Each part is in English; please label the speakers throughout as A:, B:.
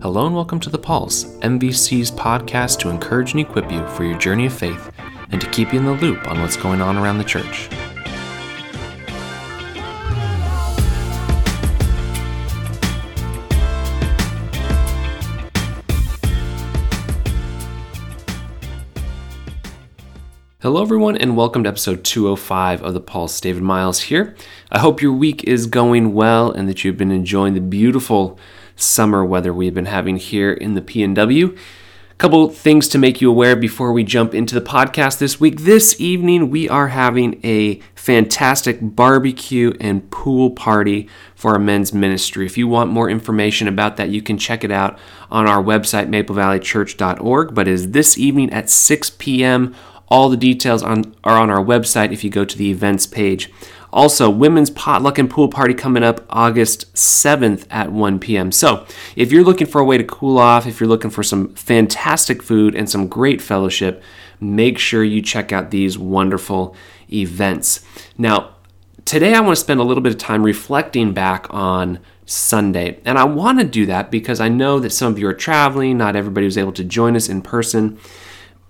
A: Hello and welcome to The Pulse, MVC's podcast to encourage and equip you for your journey of faith and to keep you in the loop on what's going on around the church. Hello, everyone, and welcome to episode 205 of The Pulse. David Miles here. I hope your week is going well and that you've been enjoying the beautiful summer weather we've been having here in the PNW. A couple things to make you aware before we jump into the podcast this week. This evening, we are having a fantastic barbecue and pool party for our men's ministry. If you want more information about that, you can check it out on our website, maplevalleychurch.org. But is this evening at 6 p.m. All the details on, are on our website if you go to the events page. Also, women's potluck and pool party coming up August 7th at 1 p.m. So, if you're looking for a way to cool off, if you're looking for some fantastic food and some great fellowship, make sure you check out these wonderful events. Now, today I want to spend a little bit of time reflecting back on Sunday. And I want to do that because I know that some of you are traveling, not everybody was able to join us in person.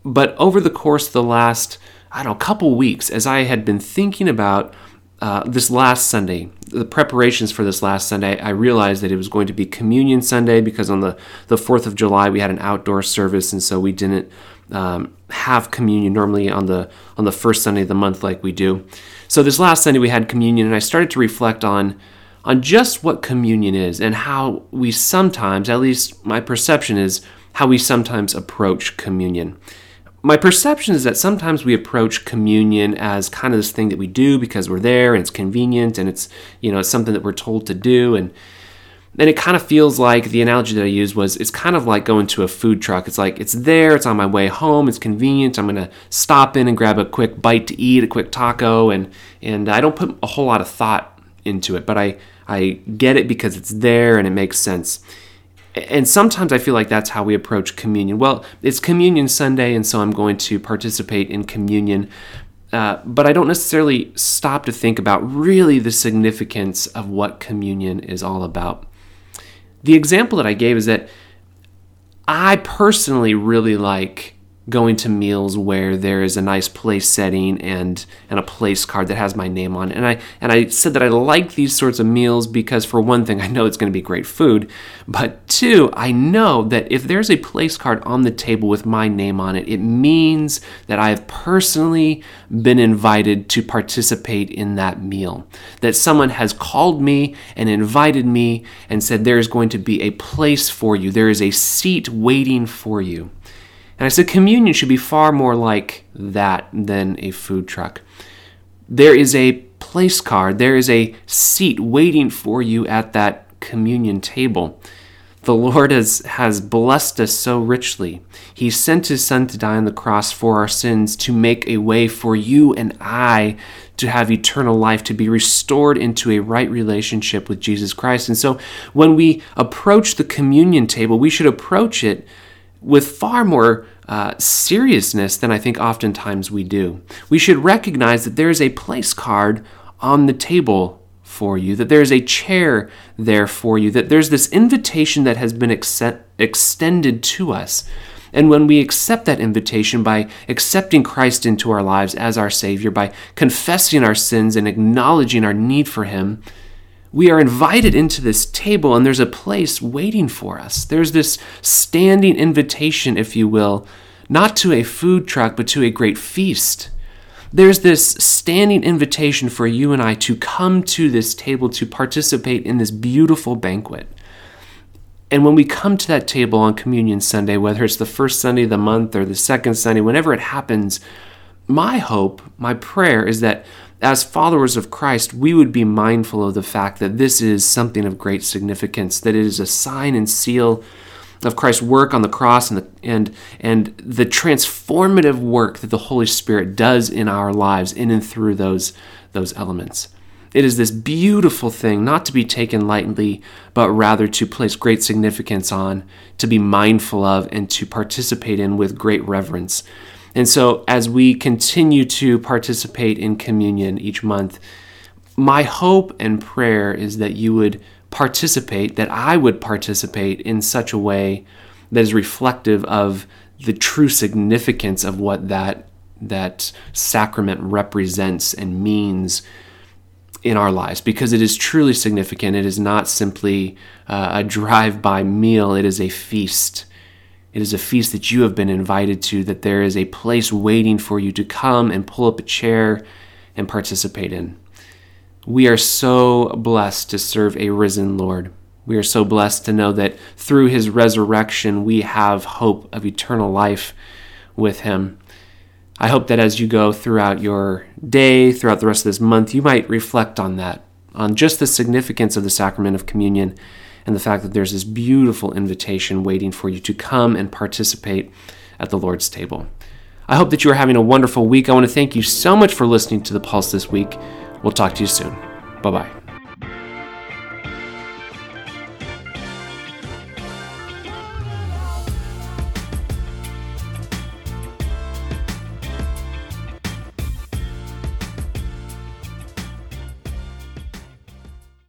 A: But over the course of the last, I don't know, couple weeks, as I had been thinking about uh, this last Sunday, the preparations for this last Sunday, I realized that it was going to be Communion Sunday because on the, the 4th of July we had an outdoor service, and so we didn't um, have communion normally on the on the first Sunday of the month like we do. So this last Sunday we had communion, and I started to reflect on on just what communion is and how we sometimes, at least my perception is, how we sometimes approach communion my perception is that sometimes we approach communion as kind of this thing that we do because we're there and it's convenient and it's you know it's something that we're told to do and and it kind of feels like the analogy that I used was it's kind of like going to a food truck. It's like it's there, it's on my way home, it's convenient. I'm gonna stop in and grab a quick bite to eat, a quick taco, and and I don't put a whole lot of thought into it, but I I get it because it's there and it makes sense. And sometimes I feel like that's how we approach communion. Well, it's Communion Sunday, and so I'm going to participate in communion. Uh, but I don't necessarily stop to think about really the significance of what communion is all about. The example that I gave is that I personally really like going to meals where there is a nice place setting and and a place card that has my name on. And I and I said that I like these sorts of meals because for one thing I know it's going to be great food, but two, I know that if there's a place card on the table with my name on it, it means that I have personally been invited to participate in that meal. That someone has called me and invited me and said there is going to be a place for you. There is a seat waiting for you. And I said communion should be far more like that than a food truck. There is a place card, there is a seat waiting for you at that communion table. The Lord has, has blessed us so richly. He sent His Son to die on the cross for our sins to make a way for you and I to have eternal life, to be restored into a right relationship with Jesus Christ. And so when we approach the communion table, we should approach it with far more uh, seriousness than I think oftentimes we do. We should recognize that there is a place card on the table for you, that there's a chair there for you, that there's this invitation that has been ex- extended to us. And when we accept that invitation by accepting Christ into our lives as our Savior, by confessing our sins and acknowledging our need for Him, we are invited into this table and there's a place waiting for us. There's this standing invitation, if you will, not to a food truck, but to a great feast. There's this standing invitation for you and I to come to this table to participate in this beautiful banquet. And when we come to that table on Communion Sunday, whether it's the first Sunday of the month or the second Sunday, whenever it happens, my hope, my prayer is that as followers of Christ, we would be mindful of the fact that this is something of great significance, that it is a sign and seal of Christ's work on the cross and the, and, and the transformative work that the Holy Spirit does in our lives in and through those, those elements. It is this beautiful thing not to be taken lightly, but rather to place great significance on, to be mindful of, and to participate in with great reverence. And so, as we continue to participate in communion each month, my hope and prayer is that you would participate, that I would participate in such a way that is reflective of the true significance of what that that sacrament represents and means in our lives because it is truly significant. It is not simply uh, a drive by meal, it is a feast. It is a feast that you have been invited to, that there is a place waiting for you to come and pull up a chair and participate in. We are so blessed to serve a risen Lord. We are so blessed to know that through his resurrection, we have hope of eternal life with him. I hope that as you go throughout your day, throughout the rest of this month, you might reflect on that, on just the significance of the sacrament of communion and the fact that there's this beautiful invitation waiting for you to come and participate at the Lord's table. I hope that you are having a wonderful week. I want to thank you so much for listening to the Pulse this week. We'll talk to you soon. Bye bye.